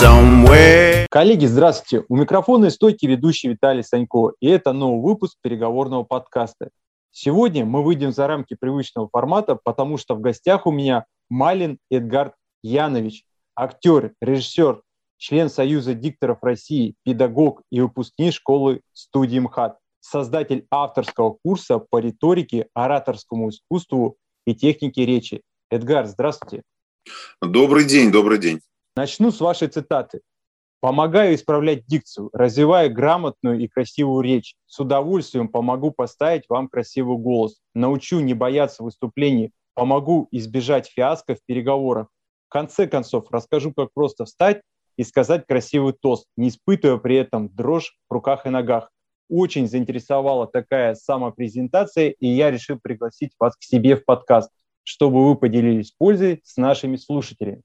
somewhere. Коллеги, здравствуйте. У микрофона и стойки ведущий Виталий Санько. И это новый выпуск переговорного подкаста. Сегодня мы выйдем за рамки привычного формата, потому что в гостях у меня Малин Эдгард Янович, актер, режиссер, член Союза дикторов России, педагог и выпускник школы студии МХАТ, создатель авторского курса по риторике, ораторскому искусству и технике речи. Эдгар, здравствуйте. Добрый день, добрый день. Начну с вашей цитаты. Помогаю исправлять дикцию, развивая грамотную и красивую речь. С удовольствием помогу поставить вам красивый голос. Научу не бояться выступлений. Помогу избежать фиаско в переговорах. В конце концов, расскажу, как просто встать и сказать красивый тост, не испытывая при этом дрожь в руках и ногах. Очень заинтересовала такая самопрезентация, и я решил пригласить вас к себе в подкаст, чтобы вы поделились пользой с нашими слушателями.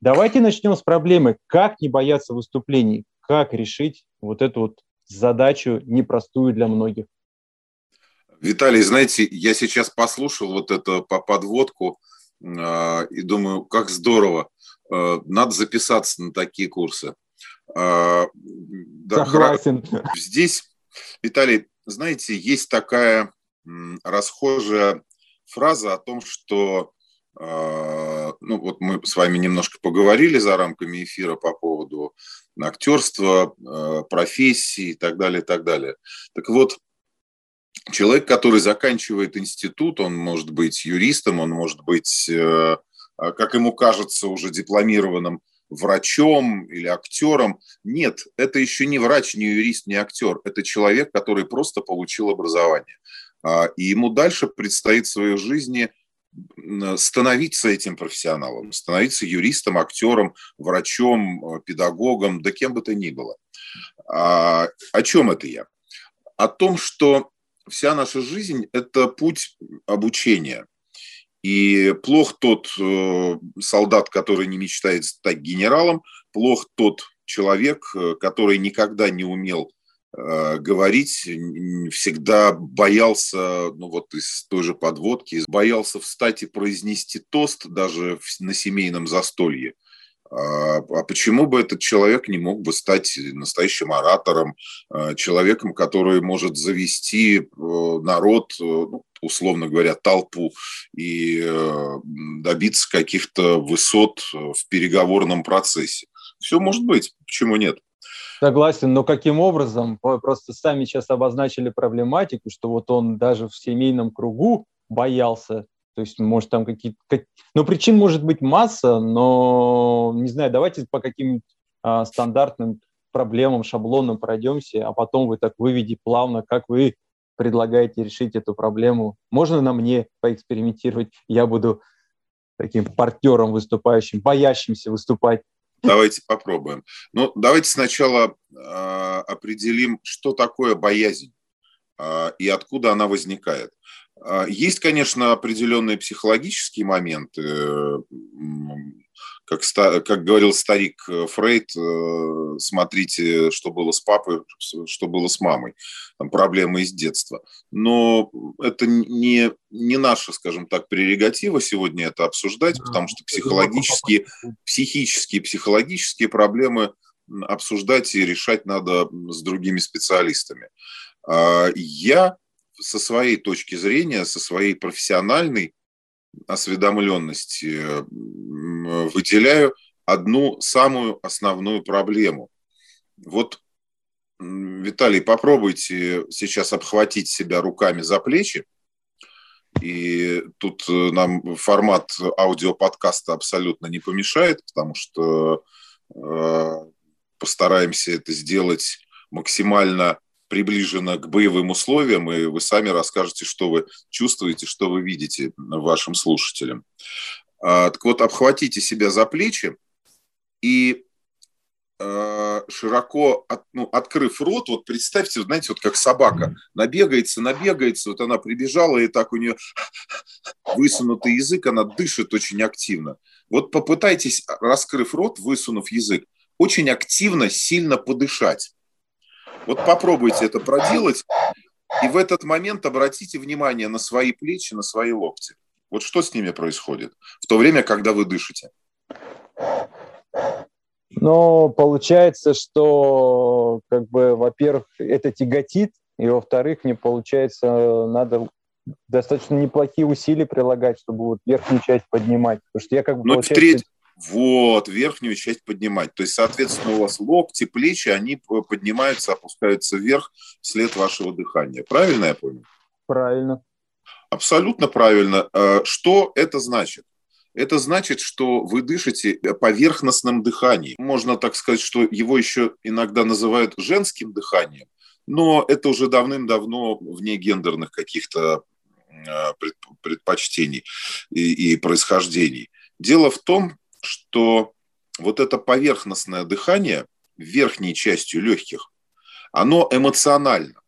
Давайте начнем с проблемы, как не бояться выступлений, как решить вот эту вот задачу непростую для многих. Виталий, знаете, я сейчас послушал вот эту по подводку э, и думаю, как здорово. Э, надо записаться на такие курсы. Э, да, Согласен. Здесь, Виталий, знаете, есть такая расхожая фраза о том, что ну вот мы с вами немножко поговорили за рамками эфира по поводу актерства, а, профессии и так далее, и так далее. Так вот, человек, который заканчивает институт, он может быть юристом, он может быть, э, а, как ему кажется, уже дипломированным врачом или актером. Нет, это еще не врач, не юрист, не актер. Это человек, который просто получил образование. И ему дальше предстоит в своей жизни – становиться этим профессионалом, становиться юристом, актером, врачом, э, педагогом, да кем бы то ни было. А, о чем это я? О том, что вся наша жизнь – это путь обучения. И плох тот э, солдат, который не мечтает стать генералом, плох тот человек, э, который никогда не умел Э, говорить, всегда боялся, ну вот из той же подводки, боялся встать и произнести тост даже на семейном застолье. А, а почему бы этот человек не мог бы стать настоящим оратором, э, человеком, который может завести э, народ, ну, условно говоря, толпу и добиться каких-то высот в переговорном процессе? Все может быть, почему нет? Согласен, но каким образом? Просто сами сейчас обозначили проблематику, что вот он даже в семейном кругу боялся, то есть, может, там какие-то... Как... Ну, причин может быть масса, но, не знаю, давайте по каким а, стандартным проблемам, шаблонам пройдемся, а потом вы так выведите плавно, как вы предлагаете решить эту проблему. Можно на мне поэкспериментировать? Я буду таким партнером выступающим, боящимся выступать. Давайте попробуем. Ну, давайте сначала э, определим, что такое боязнь э, и откуда она возникает. Э, есть, конечно, определенные психологические моменты. Как, как говорил старик э, Фрейд, э, смотрите, что было с папой, что было с мамой. Там проблемы из детства. Но это не, не наша, скажем так, прерогатива сегодня это обсуждать, потому что психологические, психические, психологические проблемы обсуждать и решать надо с другими специалистами. А, я со своей точки зрения, со своей профессиональной осведомленности выделяю одну самую основную проблему. Вот, Виталий, попробуйте сейчас обхватить себя руками за плечи. И тут э, нам формат аудиоподкаста абсолютно не помешает, потому что э, постараемся это сделать максимально приближено к боевым условиям, и вы сами расскажете, что вы чувствуете, что вы видите вашим слушателям. А, так вот, обхватите себя за плечи и а, широко, от, ну, открыв рот, вот представьте, знаете, вот как собака набегается, набегается, вот она прибежала, и так у нее высунутый язык, она дышит очень активно. Вот попытайтесь, раскрыв рот, высунув язык, очень активно, сильно подышать. Вот попробуйте это проделать, и в этот момент обратите внимание на свои плечи, на свои локти. Вот что с ними происходит в то время, когда вы дышите? Но получается, что, как бы, во-первых, это тяготит, и, во-вторых, мне получается, надо достаточно неплохие усилия прилагать, чтобы вот верхнюю часть поднимать. Потому что я как бы... Ну, получается... треть, вот, верхнюю часть поднимать. То есть, соответственно, у вас локти, плечи, они поднимаются, опускаются вверх вслед вашего дыхания. Правильно я понял? Правильно. Абсолютно правильно. А, что это значит? Это значит, что вы дышите поверхностным дыханием. Можно так сказать, что его еще иногда называют женским дыханием, но это уже давным-давно вне гендерных каких-то а, предпочтений и, и происхождений. Дело в том, что вот это поверхностное дыхание верхней частью легких, оно эмоционально,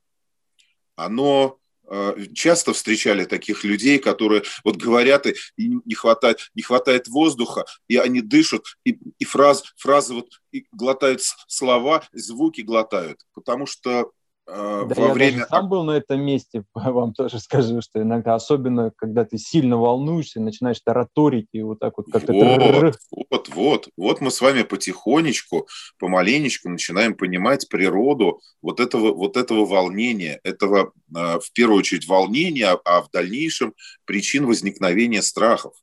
оно э, часто встречали таких людей, которые вот говорят, и не хватает, не хватает воздуха, и они дышат, и, и фраз, фразы вот и глотают слова, звуки глотают, потому что да, во я время... Даже сам был на этом месте, вам тоже скажу, что иногда, особенно когда ты сильно волнуешься, начинаешь тараторить и вот так вот как-то... Вот, вот, вот, вот мы с вами потихонечку, помаленечку начинаем понимать природу вот этого, вот этого волнения, этого, э, в первую очередь, волнения, а в дальнейшем причин возникновения страхов.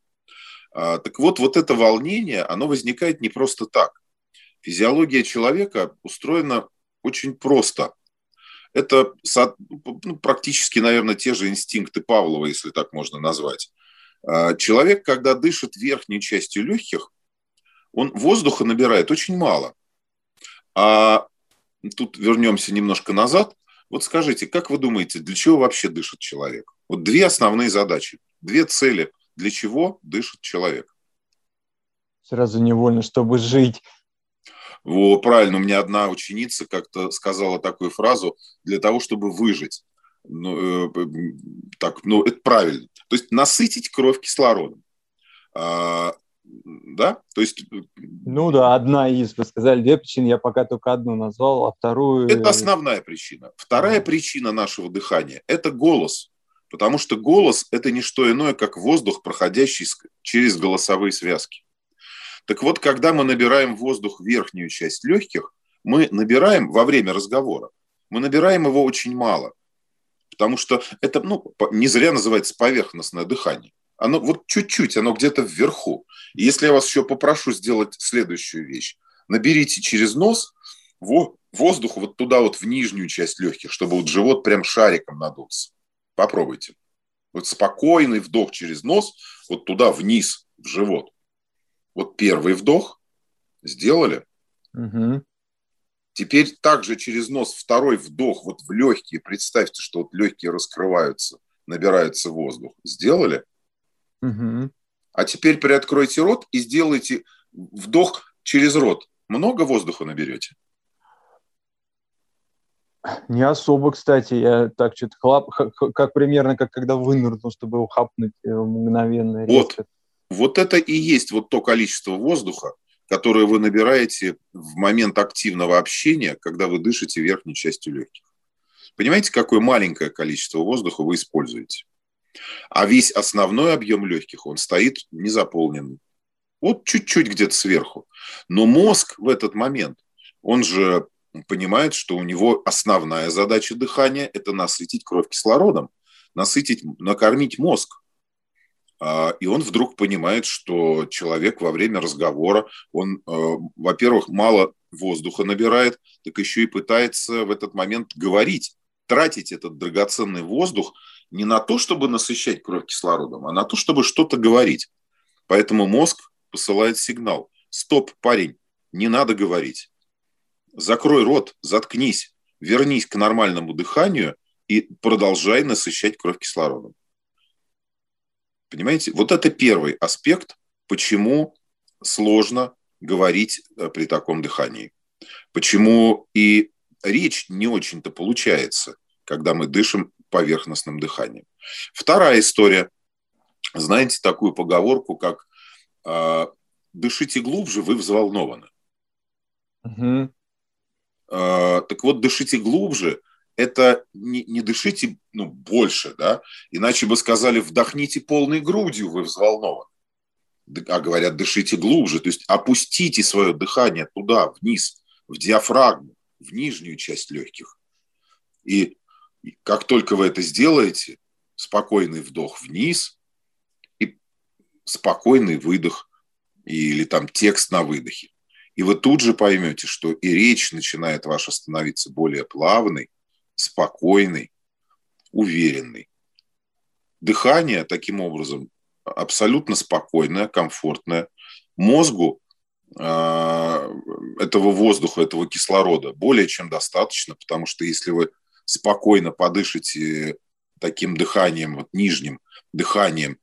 Так вот, вот это волнение, оно возникает не просто так. Физиология человека устроена очень просто – это ну, практически, наверное, те же инстинкты Павлова, если так можно назвать. А, человек, когда дышит верхней частью легких, он воздуха набирает очень мало. А тут вернемся немножко назад. Вот скажите, как вы думаете, для чего вообще дышит человек? Вот две основные задачи, две цели. Для чего дышит человек? Сразу невольно, чтобы жить. Вот, правильно, у меня одна ученица как-то сказала такую фразу для того, чтобы выжить. Ну, э, так, ну, это правильно. То есть насытить кровь кислородом. А, да? То есть... Э, ну да, одна из, вы сказали две причины, я пока только одну назвал, а вторую... Это основная причина. Вторая причина нашего дыхания – это голос. Потому что голос – это не что иное, как воздух, проходящий через голосовые связки. Так вот, когда мы набираем воздух в верхнюю часть легких, мы набираем во время разговора, мы набираем его очень мало, потому что это ну, не зря называется поверхностное дыхание. Оно вот чуть-чуть, оно где-то вверху. И если я вас еще попрошу сделать следующую вещь, наберите через нос воздух вот туда вот в нижнюю часть легких, чтобы вот живот прям шариком надулся. Попробуйте. Вот спокойный вдох через нос, вот туда вниз, в живот. Вот первый вдох сделали. Угу. Теперь также через нос второй вдох вот в легкие. Представьте, что вот легкие раскрываются, набирается воздух. Сделали? Угу. А теперь приоткройте рот и сделайте вдох через рот. Много воздуха наберете? Не особо, кстати. Я так что-то хлап, как примерно, как когда вынырнул, чтобы его хапнуть э, мгновенно. Резко. Вот. Вот это и есть вот то количество воздуха, которое вы набираете в момент активного общения, когда вы дышите верхней частью легких. Понимаете, какое маленькое количество воздуха вы используете? А весь основной объем легких, он стоит незаполненный. Вот чуть-чуть где-то сверху. Но мозг в этот момент, он же понимает, что у него основная задача дыхания – это насытить кровь кислородом, насытить, накормить мозг. А, и он вдруг понимает, что человек во время разговора, он, э, во-первых, мало воздуха набирает, так еще и пытается в этот момент говорить, тратить этот драгоценный воздух не на то, чтобы насыщать кровь кислородом, а на то, чтобы что-то говорить. Поэтому мозг посылает сигнал. Стоп, парень, не надо говорить. Закрой рот, заткнись, вернись к нормальному дыханию и продолжай насыщать кровь кислородом. Понимаете? Вот это первый аспект, почему сложно говорить э, при таком дыхании. Почему и речь не очень-то получается, когда мы дышим поверхностным дыханием. Вторая история. Знаете такую поговорку, как э, «дышите глубже, вы взволнованы». Угу. Так вот, дышите глубже – это не, не дышите ну, больше, да, иначе бы сказали, вдохните полной грудью, вы взволнованы. а говорят, дышите глубже, то есть опустите свое дыхание туда, вниз, в диафрагму, в нижнюю часть легких. И как только вы это сделаете, спокойный вдох вниз и спокойный выдох или там текст на выдохе. И вы тут же поймете, что и речь начинает ваша становиться более плавной, спокойной, уверенной. Дыхание таким образом абсолютно спокойное, комфортное. Мозгу э, этого воздуха, этого кислорода более чем достаточно, потому что если вы спокойно подышите таким дыханием, вот нижним дыханием,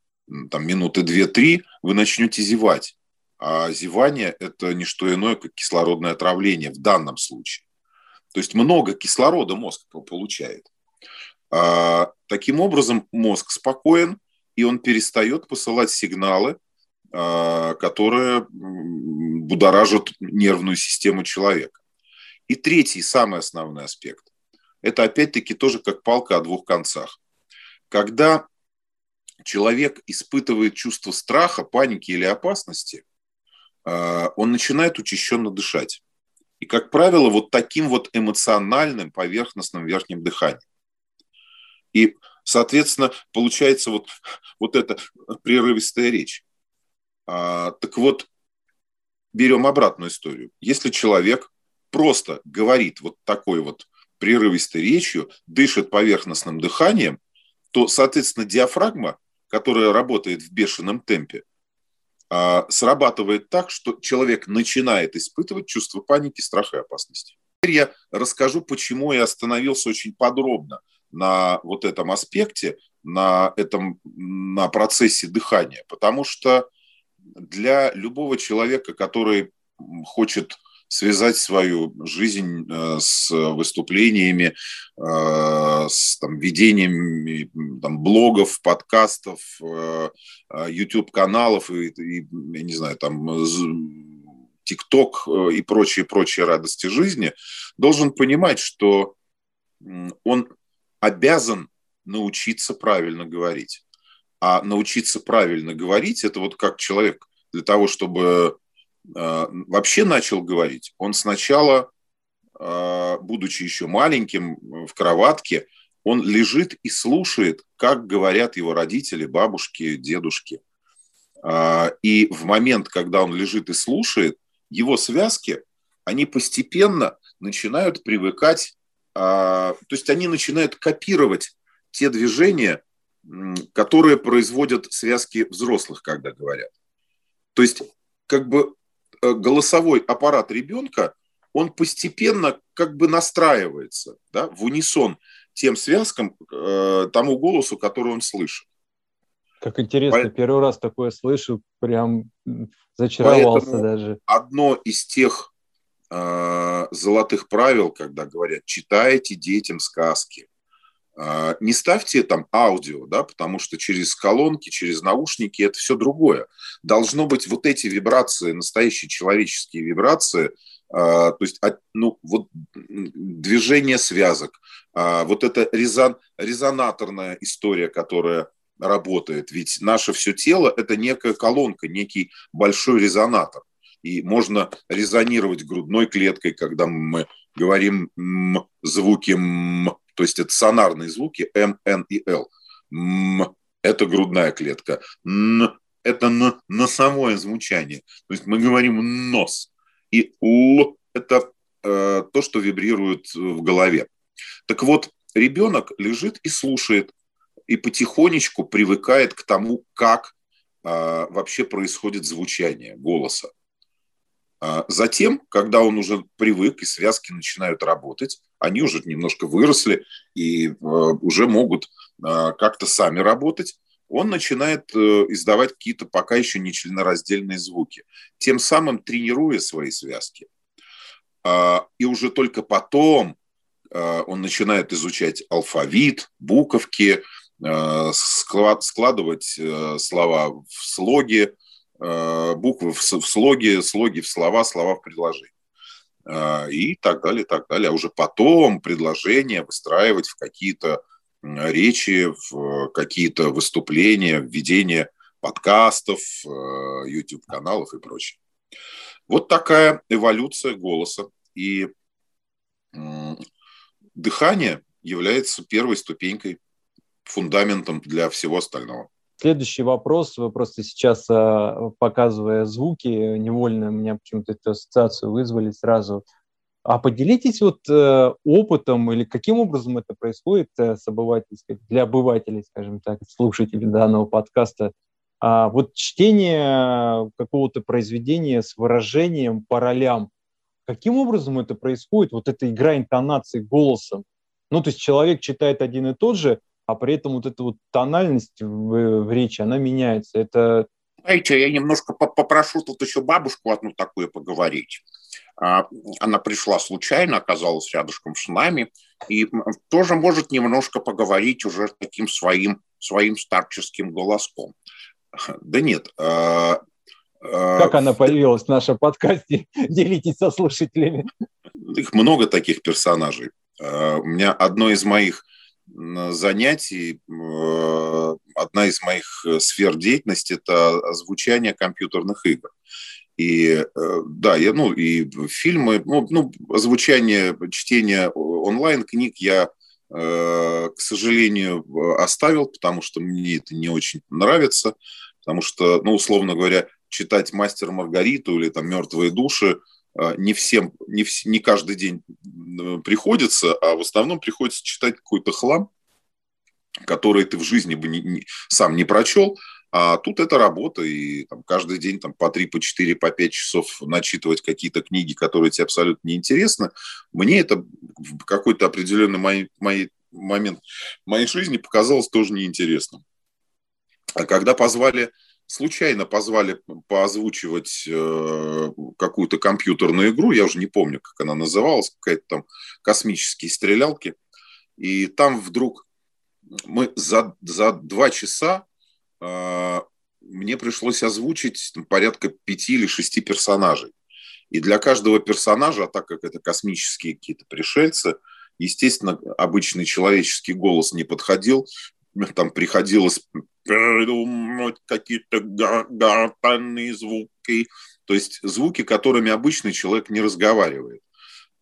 там минуты две-три, вы начнете зевать. А зевание – это не что иное, как кислородное отравление в данном случае. То есть много кислорода мозг получает. А, таким образом, мозг спокоен, и он перестает посылать сигналы, а, которые будоражат нервную систему человека. И третий, самый основной аспект – это опять-таки тоже как палка о двух концах. Когда человек испытывает чувство страха, паники или опасности, а, он начинает учащенно дышать. И, как правило, вот таким вот эмоциональным поверхностным верхним дыханием. И, соответственно, получается вот, вот эта прерывистая речь. А, так вот, берем обратную историю. Если человек просто говорит вот такой вот прерывистой речью, дышит поверхностным дыханием, то, соответственно, диафрагма, которая работает в бешеном темпе, срабатывает так, что человек начинает испытывать чувство паники, страха и опасности. Теперь я расскажу, почему я остановился очень подробно на вот этом аспекте, на этом на процессе дыхания. Потому что для любого человека, который хочет связать свою жизнь э, с выступлениями, э, с там, ведением там, блогов, подкастов, э, YouTube-каналов и, и, я не знаю, там, ТикТок и прочие-прочие радости жизни, должен понимать, что он обязан научиться правильно говорить. А научиться правильно говорить – это вот как человек для того, чтобы вообще начал говорить, он сначала, э, будучи еще маленьким э, в кроватке, он лежит и слушает, как говорят его родители, бабушки, дедушки. И в момент, когда он лежит и слушает, его связки, они постепенно начинают привыкать, то есть они начинают копировать те движения, которые производят связки взрослых, когда говорят. То есть как бы Э, голосовой аппарат ребенка, он постепенно как бы настраивается да, в унисон тем связкам, э, тому голосу, который он слышит. Как интересно, По... первый раз такое слышу, прям зачаровался Поэтому даже. Одно из тех э, золотых правил, когда говорят, читайте детям сказки, не ставьте там аудио, да, потому что через колонки, через наушники это все другое. Должно быть вот эти вибрации, настоящие человеческие вибрации, а, то есть ну, вот движение связок, а, вот эта резон, резонаторная история, которая работает. Ведь наше все тело – это некая колонка, некий большой резонатор. И можно резонировать грудной клеткой, когда мы говорим звуки м, то есть это сонарные звуки М, Н и Л. М – это грудная клетка. Н – это н, носовое звучание. То есть мы говорим нос. И Л – это э, то, что вибрирует в голове. Так вот, ребенок лежит и слушает, и потихонечку привыкает к тому, как э, вообще происходит звучание голоса. А затем, когда он уже привык и связки начинают работать, они уже немножко выросли и э, уже могут э, как-то сами работать, он начинает э, издавать какие-то пока еще не членораздельные звуки, тем самым тренируя свои связки. А, и уже только потом он начинает изучать алфавит, буковки, складывать слова в слоги, Э, буквы в слоге, слоги в слова, слова в предложении. Э, и так далее, так далее. А уже потом предложения выстраивать в какие-то речи, в какие-то выступления, введение подкастов, YouTube-каналов и прочее. Вот такая эволюция голоса. И дыхание является первой ступенькой, фундаментом для всего остального. Следующий вопрос, вы просто сейчас, а, показывая звуки, невольно у меня почему-то эту ассоциацию вызвали сразу. А поделитесь вот э, опытом или каким образом это происходит э, с обывательской, для обывателей, скажем так, слушателей данного подкаста. А вот чтение какого-то произведения с выражением по ролям, каким образом это происходит? Вот эта игра интонации голосом. Ну, то есть человек читает один и тот же, а при этом вот эта вот тональность в, в речи, она меняется. Это... Знаете, я немножко попрошу тут еще бабушку одну такую поговорить. А, она пришла случайно, оказалась рядышком с нами, и тоже может немножко поговорить уже таким своим, своим старческим голоском. Да нет. А, а, как она появилась в нашем подкасте? Делитесь со слушателями. Их много таких персонажей. У меня одно из моих занятий, э, одна из моих э, сфер деятельности – это озвучание компьютерных игр. И э, да, я, ну, и фильмы, ну, ну, озвучание, чтение онлайн книг я, к сожалению, оставил, потому что мне это не очень нравится, потому что, ну, условно говоря, читать «Мастер Маргариту» или там «Мертвые души» не всем, не, в, не каждый день приходится, а в основном приходится читать какой-то хлам, который ты в жизни бы не, не, сам не прочел, а тут это работа, и там, каждый день там, по 3, по 4, по 5 часов начитывать какие-то книги, которые тебе абсолютно не интересны, мне это в какой-то определенный мой, мой, момент моей жизни показалось тоже неинтересным. А когда позвали случайно позвали поозвучивать э, какую-то компьютерную игру, я уже не помню, как она называлась, какая-то там космические стрелялки, и там вдруг мы за, за два часа э, мне пришлось озвучить порядка пяти или шести персонажей. И для каждого персонажа, а так как это космические какие-то пришельцы, естественно, обычный человеческий голос не подходил, там приходилось придумать какие-то гортанные звуки, то есть звуки, которыми обычный человек не разговаривает.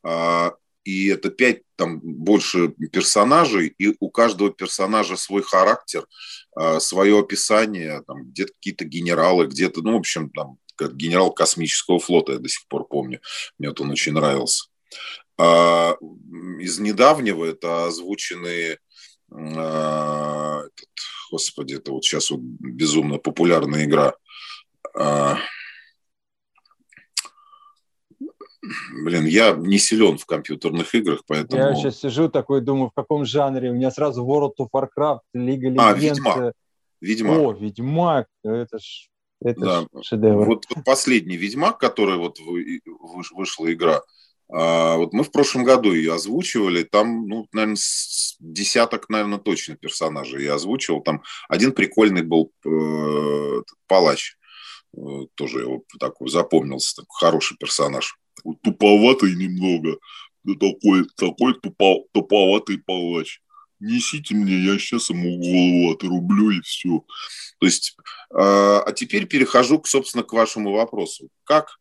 А, и это пять, там больше персонажей, и у каждого персонажа свой характер, а, свое описание, там где-то какие-то генералы, где-то, ну, в общем, там, как генерал космического флота, я до сих пор помню, мне вот он очень нравился. А, из недавнего это озвученные этот, господи, это вот сейчас вот безумно популярная игра. А, блин, я не силен в компьютерных играх, поэтому... Я сейчас сижу такой, думаю, в каком жанре. У меня сразу World of Warcraft, Лига Легенд. А, Ведьмак. Ведьмак. О, Ведьмак. Это ж, это да. ж шедевр. Вот последний Ведьмак, который вот вышла игра, а, вот мы в прошлом году ее озвучивали, там, ну, наверное, десяток, наверное, точно персонажей я озвучивал. Там один прикольный был э, палач, э, тоже его такой запомнился, такой хороший персонаж. Такой туповатый немного, такой, такой тупо, туповатый палач. Несите мне, я сейчас ему голову отрублю и все. То есть, э, а теперь перехожу, собственно, к вашему вопросу. Как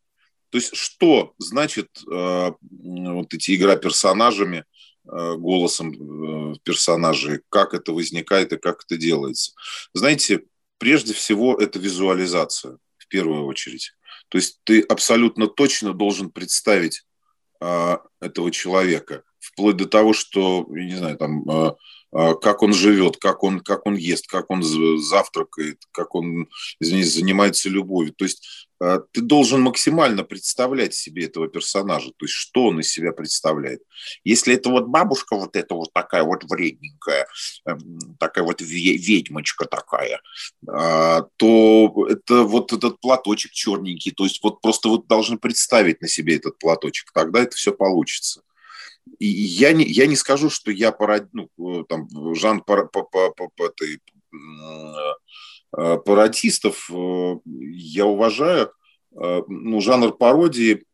то есть что значит э, вот эти игра персонажами, э, голосом э, персонажей, как это возникает и как это делается? Знаете, прежде всего это визуализация в первую очередь. То есть ты абсолютно точно должен представить э, этого человека, вплоть до того, что, я не знаю, там, э, как он живет, как он, как он ест, как он завтракает, как он, извините, занимается любовью. То есть Э, ты должен максимально представлять себе этого персонажа, то есть что он из себя представляет. Если это вот бабушка вот эта вот такая вот вредненькая, эм, такая вот ведьмочка такая, э, то это вот этот платочек черненький, то есть вот просто вот должны представить на себе этот платочек, тогда это все получится. И я не, я не скажу, что я парад, ну, э, там, Жан по, по, по, по, этой, Э, пародистов э, я уважаю. Ну, жанр пародии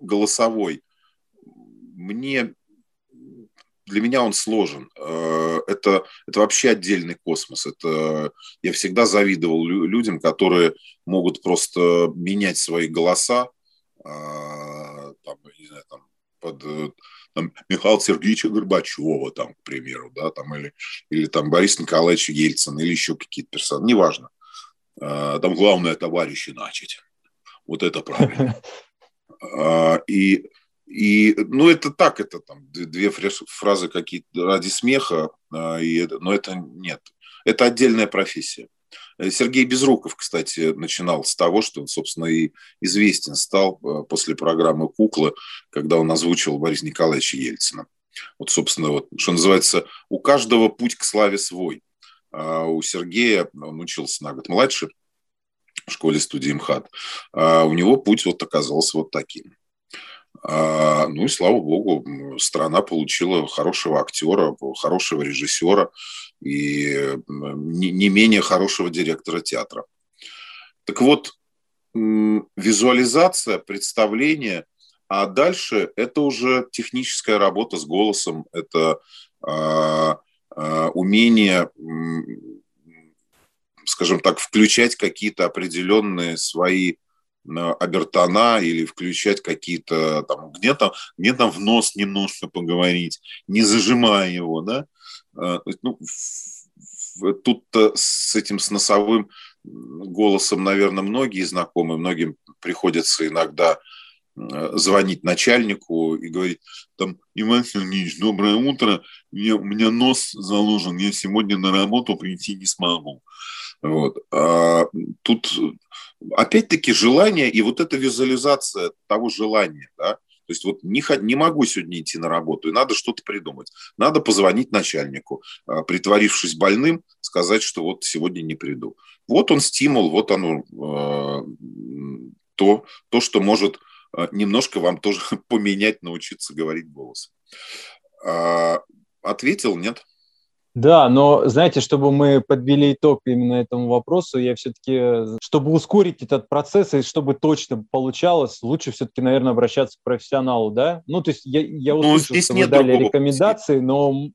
голосовой мне для меня он сложен. Это, это вообще отдельный космос. Это, я всегда завидовал людям, которые могут просто менять свои голоса, там, не знаю, там, под там, Михаила Сергеевича Горбачева, там, к примеру, да, там, или, или там Борис Николаевич Ельцин, или еще какие-то персоны, неважно. А, там главное товарищи начать. Вот это правильно. А, и, и, ну, это так, это там две фразы какие-то ради смеха, а, и, но это нет. Это отдельная профессия. Сергей Безруков, кстати, начинал с того, что он, собственно, и известен стал э, после программы «Куклы», когда он озвучил Бориса Николаевича Ельцина. Вот, собственно, вот, что называется, у каждого путь к славе свой. А у Сергея, он учился на год младше, в школе студии МХАТ, а у него путь вот оказался вот таким. А, ну и слава богу, страна получила хорошего актера, хорошего режиссера и не менее хорошего директора театра. Так вот, визуализация, представление, а дальше это уже техническая работа с голосом, это а, а, умение, скажем так, включать какие-то определенные свои обертона или включать какие-то там, где там, где там в нос немножко поговорить, не зажимая его, да. А, ну, тут с этим, с носовым голосом, наверное, многие знакомы, многим приходится иногда звонить начальнику и говорить, там, Иван Сергеевич, доброе утро, мне, у меня нос заложен, я сегодня на работу прийти не смогу. Вот. А тут опять-таки желание и вот эта визуализация того желания, да, то есть вот не, не могу сегодня идти на работу, и надо что-то придумать. Надо позвонить начальнику, а, притворившись больным, сказать, что вот сегодня не приду. Вот он стимул, вот оно а, то, то, что может а, немножко вам тоже поменять, научиться говорить голосом. Ответил, нет? Да, но знаете, чтобы мы подвели итог именно этому вопросу, я все-таки, чтобы ускорить этот процесс и чтобы точно получалось, лучше все-таки, наверное, обращаться к профессионалу, да? Ну, то есть я, я ну, услышал, здесь что нет вы дали рекомендации, пути. но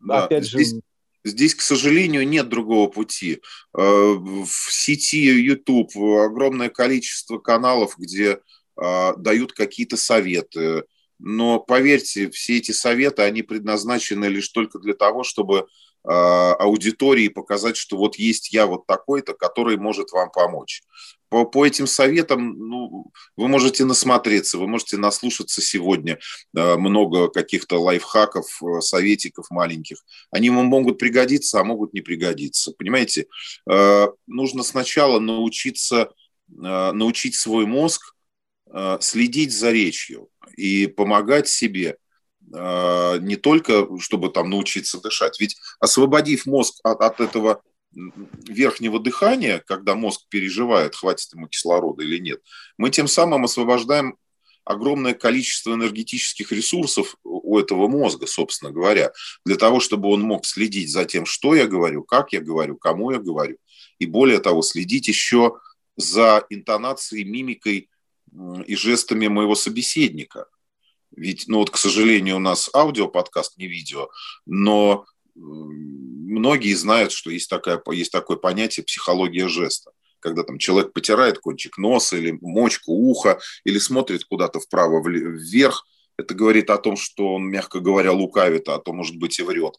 да, опять здесь, же... Здесь, к сожалению, нет другого пути. Э, в сети YouTube огромное количество каналов, где э, дают какие-то советы, но поверьте, все эти советы, они предназначены лишь только для того, чтобы а, аудитории показать, что вот есть я вот такой-то, который может вам помочь. По, по этим советам ну, вы можете насмотреться, вы можете наслушаться сегодня э, много каких-то лайфхаков, э, советиков маленьких. Они вам могут пригодиться, а могут не пригодиться. Понимаете, э, нужно сначала научиться, научить свой мозг следить за речью и помогать себе а, не только, чтобы там научиться дышать, ведь освободив мозг от, от этого верхнего дыхания, когда мозг переживает, хватит ему кислорода или нет, мы тем самым освобождаем огромное количество энергетических ресурсов у этого мозга, собственно говоря, для того, чтобы он мог следить за тем, что я говорю, как я говорю, кому я говорю, и более того, следить еще за интонацией, мимикой и жестами моего собеседника – ведь, ну вот, к сожалению, у нас аудиоподкаст, не видео, но многие знают, что есть, такая, есть такое понятие психология жеста когда там человек потирает кончик носа или мочку уха, или смотрит куда-то вправо вверх, это говорит о том, что он, мягко говоря, лукавит, а то, может быть, и врет.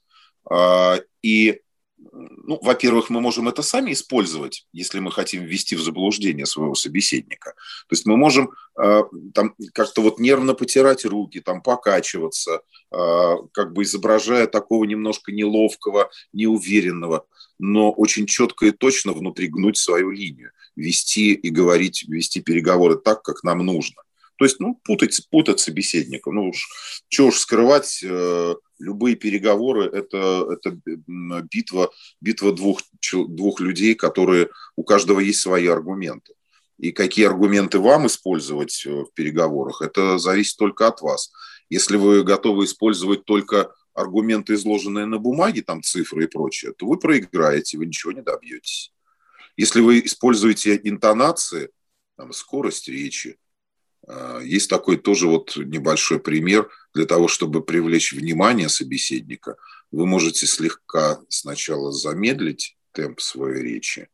А, и ну, во-первых, мы можем это сами использовать, если мы хотим ввести в заблуждение своего собеседника. То есть мы можем э, там как-то вот нервно потирать руки, там покачиваться, э, как бы изображая такого немножко неловкого, неуверенного, но очень четко и точно внутри гнуть свою линию, вести и говорить, вести переговоры так, как нам нужно. То есть, ну, путать, путать собеседника. Ну уж, что уж скрывать, э, любые переговоры – это, это битва, битва двух, двух людей, которые, у каждого есть свои аргументы. И какие аргументы вам использовать э, в переговорах, это зависит только от вас. Если вы готовы использовать только аргументы, изложенные на бумаге, там цифры и прочее, то вы проиграете, вы ничего не добьетесь. Если вы используете интонации, там, скорость речи, есть такой тоже вот небольшой пример. для того, чтобы привлечь внимание собеседника, вы можете слегка сначала замедлить темп своей речи,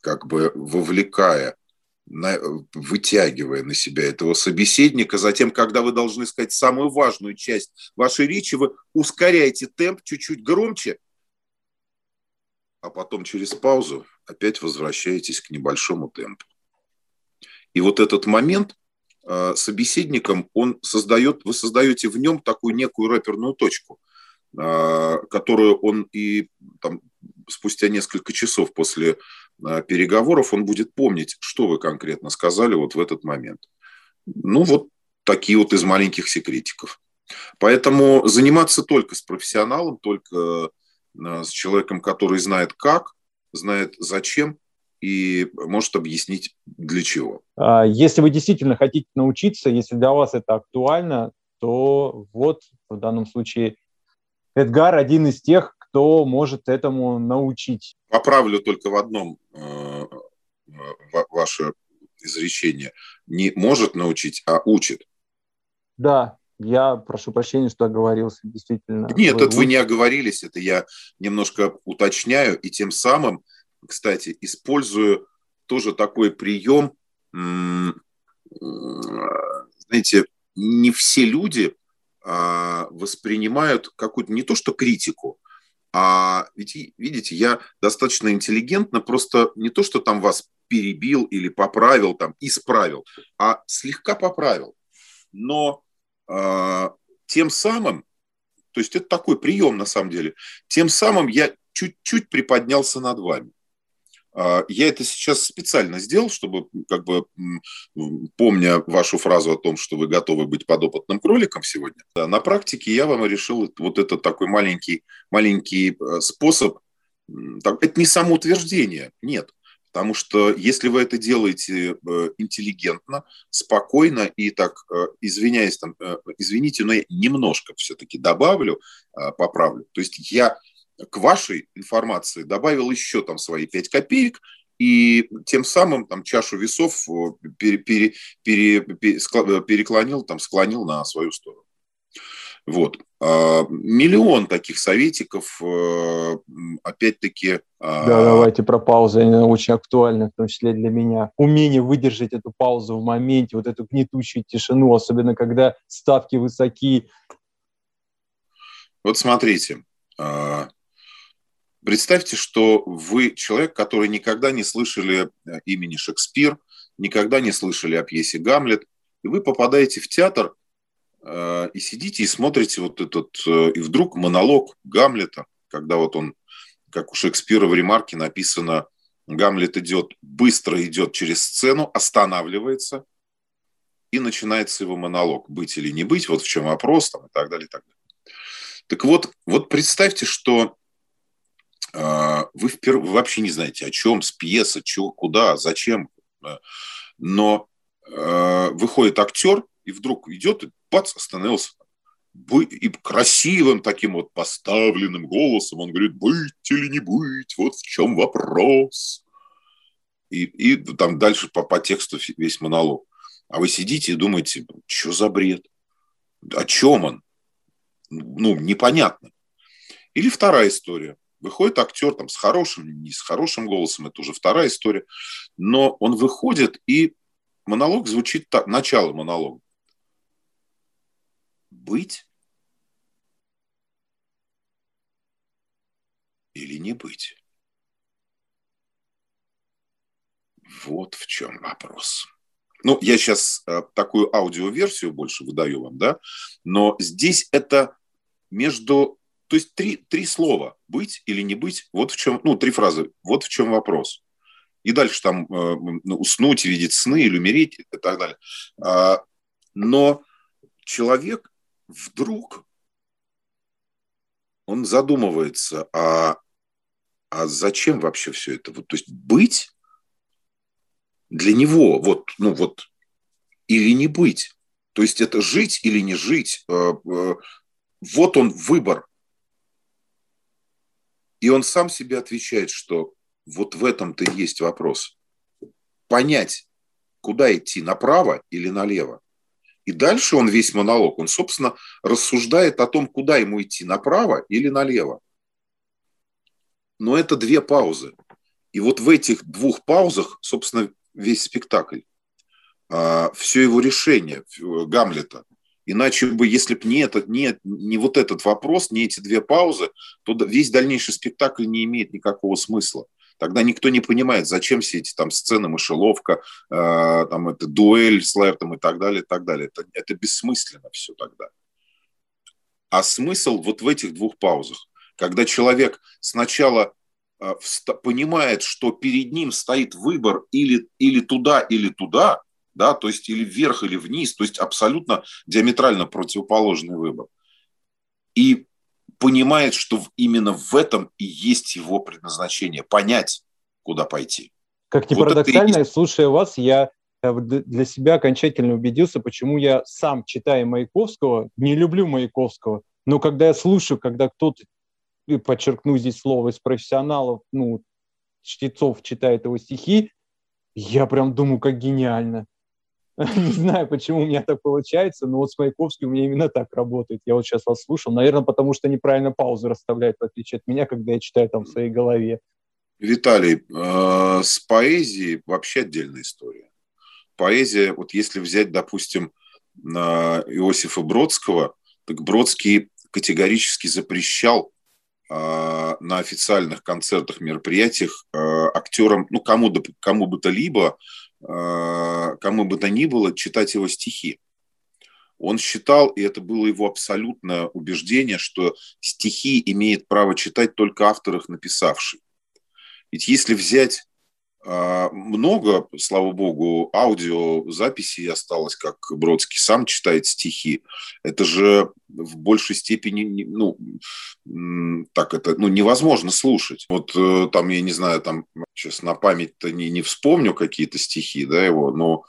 как бы вовлекая, вытягивая на себя этого собеседника. Затем, когда вы должны сказать самую важную часть вашей речи, вы ускоряете темп чуть-чуть громче, а потом через паузу опять возвращаетесь к небольшому темпу. И вот этот момент собеседником, он создает, вы создаете в нем такую некую рэперную точку, э, которую он и там, спустя несколько часов после э, переговоров он будет помнить, что вы конкретно сказали вот в этот момент. Ну вот такие вот из маленьких секретиков. Поэтому заниматься только с профессионалом, только Э, с человеком, который знает как, знает зачем и может объяснить для чего. А, если вы действительно хотите научиться, если для вас это актуально, то вот в данном случае Эдгар один из тех, кто может этому научить. Поправлю только в одном э, ваше изречение. Не может научить, а учит. Да, я прошу прощения, что оговорился, действительно. Нет, вы, это вы не оговорились, это я немножко уточняю, и тем самым, кстати, использую тоже такой прием, знаете, не все люди а, воспринимают какую-то не то что критику, а ведь, видите, я достаточно интеллигентно, просто не то, что там вас перебил или поправил, там, исправил, а слегка поправил. Но а, тем самым, то есть это такой прием на самом деле, тем самым я чуть-чуть приподнялся над вами. А, я это сейчас специально сделал, чтобы, как бы, помня вашу фразу о том, что вы готовы быть подопытным кроликом сегодня, на практике я вам решил вот этот такой маленький, маленький э, способ. Это не самоутверждение, нет. Потому что если вы это делаете э, интеллигентно, спокойно и так, э, извиняюсь, там, извините, но я немножко все-таки добавлю, поправлю. То есть я к вашей информации добавил еще там свои 5 копеек, и тем самым там чашу весов пере, пере, пере, переклонил, там, склонил на свою сторону. Вот. А, миллион таких советиков, э, опять-таки... А, да, давайте про паузу, они очень актуальны, в том числе для меня. Умение выдержать эту паузу в моменте, вот эту гнетущую тишину, особенно когда ставки высоки. Вот смотрите, а, представьте, что вы человек, который никогда не слышали э, имени Шекспир, никогда не слышали о пьесе «Гамлет», и вы попадаете в театр – Э, и сидите и смотрите вот этот, э, и вдруг монолог Гамлета, когда вот он, как у Шекспира в ремарке написано, Гамлет идет, быстро идет через сцену, останавливается, и начинается его монолог. Быть или не быть, вот в чем вопрос, там, и так далее, и так далее. Так вот, вот представьте, что вы, впер... вы вообще не знаете, о чем, с пьесы, чего, куда, зачем. Но э, выходит актер, и вдруг идет и бац, остановился. И красивым таким вот поставленным голосом он говорит, быть или не быть, вот в чем вопрос. И, и там дальше по, по тексту весь монолог. А вы сидите и думаете, что за бред? О чем он? Ну, непонятно. Или вторая история. Выходит актер там с хорошим, не с хорошим голосом, это уже вторая история. Но он выходит, и монолог звучит так, начало монолога быть или не быть? Вот в чем вопрос. Ну, я сейчас э, такую аудиоверсию больше выдаю вам, да, но здесь это между, то есть три, три слова, быть или не быть, вот в чем, ну, три фразы, вот в чем вопрос. И дальше там э, ну, уснуть, видеть сны или умереть и так далее. А, но человек вдруг он задумывается, а, а зачем вообще все это? Вот, то есть быть для него, вот, ну вот, или не быть. То есть это жить или не жить. Э, э, вот он выбор. И он сам себе отвечает, что вот в этом-то и есть вопрос. Понять, куда идти, направо или налево. И дальше он весь монолог, он, собственно, рассуждает о том, куда ему идти, направо или налево. Но это две паузы. И вот в этих двух паузах, собственно, весь спектакль. А, все его решение Гамлета. Иначе бы, если бы не, это, не, не вот этот вопрос, не эти две паузы, то весь дальнейший спектакль не имеет никакого смысла. Тогда никто не понимает, зачем все эти там сцены, мышеловка, э, там это дуэль с Лертом и так далее, и так далее. Это, это бессмысленно все тогда. А смысл вот в этих двух паузах, когда человек сначала э, понимает, что перед ним стоит выбор или, или туда, или туда, да, то есть или вверх, или вниз, то есть абсолютно диаметрально противоположный выбор. И понимает, что именно в этом и есть его предназначение, понять, куда пойти. Как ни вот парадоксально, есть... слушая вас, я э, для себя окончательно убедился, почему я сам, читая Маяковского, не люблю Маяковского, но когда я слушаю, когда кто-то, подчеркну здесь слово, из профессионалов, ну, чтецов читает его стихи, я прям думаю, как гениально. Не знаю, почему у меня так получается, но вот с Маяковским у меня именно так работает. Я вот сейчас вас слушал, наверное, потому что неправильно паузу расставляет, в отличие от меня, когда я читаю там в своей голове. Виталий, э, с поэзией вообще отдельная история. Поэзия, вот если взять, допустим, Иосифа Бродского, так Бродский категорически запрещал э, на официальных концертах, мероприятиях э, актерам, ну, кому, кому бы то либо, кому бы то ни было, читать его стихи. Он считал, и это было его абсолютное убеждение, что стихи имеет право читать только автор их написавший. Ведь если взять много, слава богу, аудиозаписей осталось, как Бродский сам читает стихи. Это же в большей степени, ну, так это, ну, невозможно слушать. Вот э, там, я не знаю, там, сейчас на память-то не, не вспомню какие-то стихи, да, его, но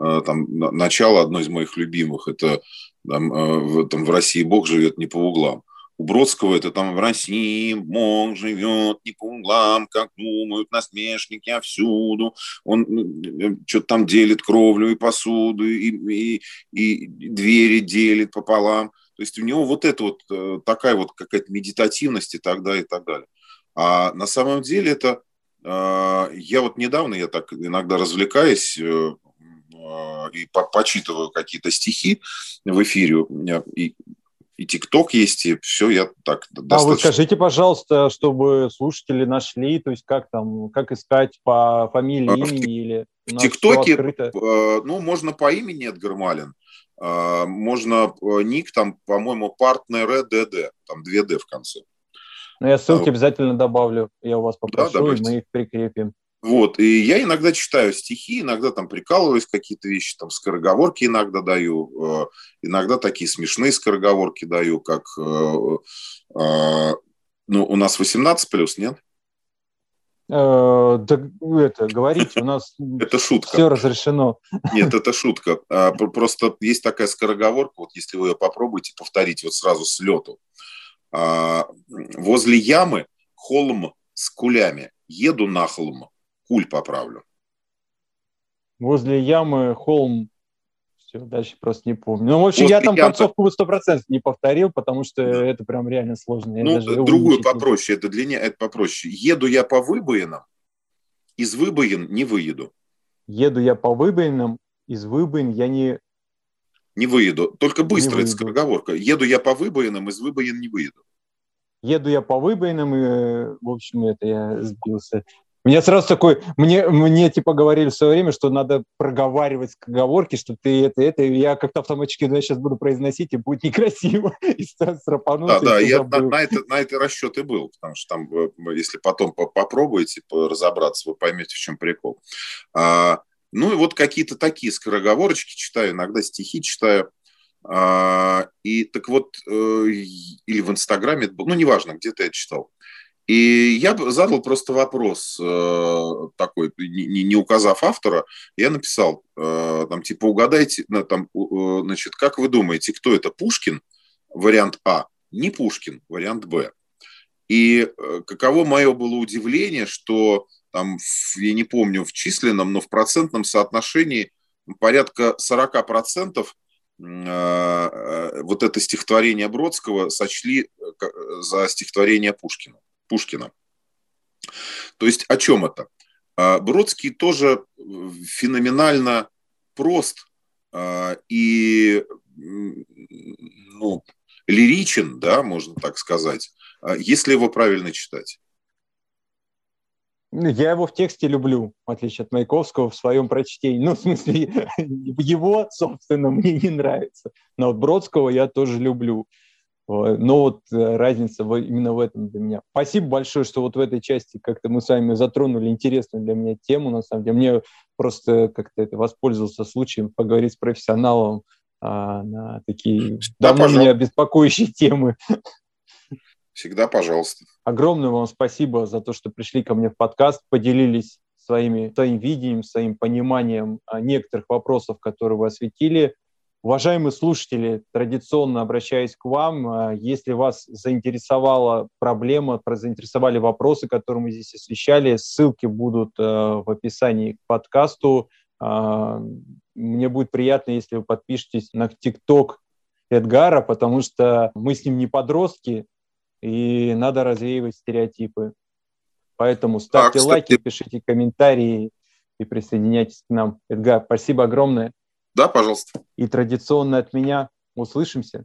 э, там начало одно из моих любимых, это там, э, в, там, в России Бог живет не по углам у Бродского это там в России Бог живет не по углам, как думают насмешники всюду. Он э, что-то там делит кровлю и посуду, и, и, и двери делит пополам. То есть у него вот это вот э, такая вот какая-то медитативность и так далее, и так далее. А на самом деле это... Э, я вот недавно, я так иногда развлекаюсь, и почитываю какие-то стихи в эфире, и и ТикТок есть, и все, я так достаточно... А вы скажите, пожалуйста, чтобы слушатели нашли, то есть как там, как искать по фамилии, а, имени или... В ТикТоке, э, ну, можно по имени Эдгар Малин, а, можно э, ник там, по-моему, партнер ДД, там 2D в конце. Ну, я ссылки а, обязательно добавлю, я у вас попрошу, да, и мы их прикрепим. Вот, и я иногда читаю стихи, иногда там прикалываюсь, какие-то вещи, там скороговорки иногда даю, э, иногда такие смешные скороговорки даю, как, э, э, ну, у нас 18 плюс, нет? Да, это, говорите, у нас это шутка. все разрешено. Нет, это шутка. А, просто есть такая скороговорка, вот если вы ее попробуете повторить вот сразу с лету. А, возле ямы холм с кулями. Еду на холм, куль поправлю. Возле ямы холм. Все, дальше просто не помню. Ну, в общем, Возле я там ямы... концовку сто процентов не повторил, потому что да. это прям реально сложно. Я ну, другую попроще, это длиннее, это попроще. Еду я по выбоинам, из выбоин не выеду. Еду я по выбоинам, из выбоин я не... Не выеду. Только быстро это скороговорка. Еду я по выбоинам, из выбоин не выеду. Еду я по выбоинам, и, в общем, это я сбился. Мне сразу такой, мне, мне типа говорили в свое время, что надо проговаривать скороговорки, что ты это, это, и я как-то автоматически ну, я сейчас буду произносить, и будет некрасиво, и срапануться. Да, да, я на, на, это, на это расчет и был, потому что там, э, если потом попробуете разобраться, вы поймете, в чем прикол. А, ну и вот какие-то такие скороговорочки читаю, иногда стихи читаю. А, и так вот, э, или в Инстаграме, ну неважно, где-то я читал. И я задал просто вопрос э, такой, не, не указав автора, я написал, э, там, типа, угадайте, там, э, значит, как вы думаете, кто это, Пушкин, вариант А, не Пушкин, вариант Б. И каково мое было удивление, что там, я не помню в численном, но в процентном соотношении порядка 40% вот это стихотворение Бродского сочли за стихотворение Пушкина. Пушкина. То есть о чем это? Бродский тоже феноменально прост и ну, лиричен, да, можно так сказать, если его правильно читать. Ну, я его в тексте люблю, в отличие от Маяковского, в своем прочтении. Ну, в смысле, его, собственно, мне не нравится. Но вот Бродского я тоже люблю. Но вот э, разница именно в этом для меня. Спасибо большое, что вот в этой части как-то мы с вами затронули интересную для меня тему, на самом деле. Мне просто как-то это воспользовался случаем поговорить с профессионалом а, на такие да, давно пожалуйста. меня беспокоящие темы. Всегда пожалуйста. Огромное вам спасибо за то, что пришли ко мне в подкаст, поделились своими, своим видением, своим пониманием некоторых вопросов, которые вы осветили. Уважаемые слушатели, традиционно обращаюсь к вам. А, если вас заинтересовала проблема, заинтересовали вопросы, которые мы здесь освещали, ссылки будут э, в описании к подкасту. А, мне будет приятно, если вы подпишетесь на ТикТок Эдгара, потому что мы с ним не подростки, и надо развеивать стереотипы. Поэтому ставьте а, лайки, пишите комментарии и присоединяйтесь к нам. Эдгар, спасибо огромное. Да, пожалуйста. И традиционно от меня услышимся.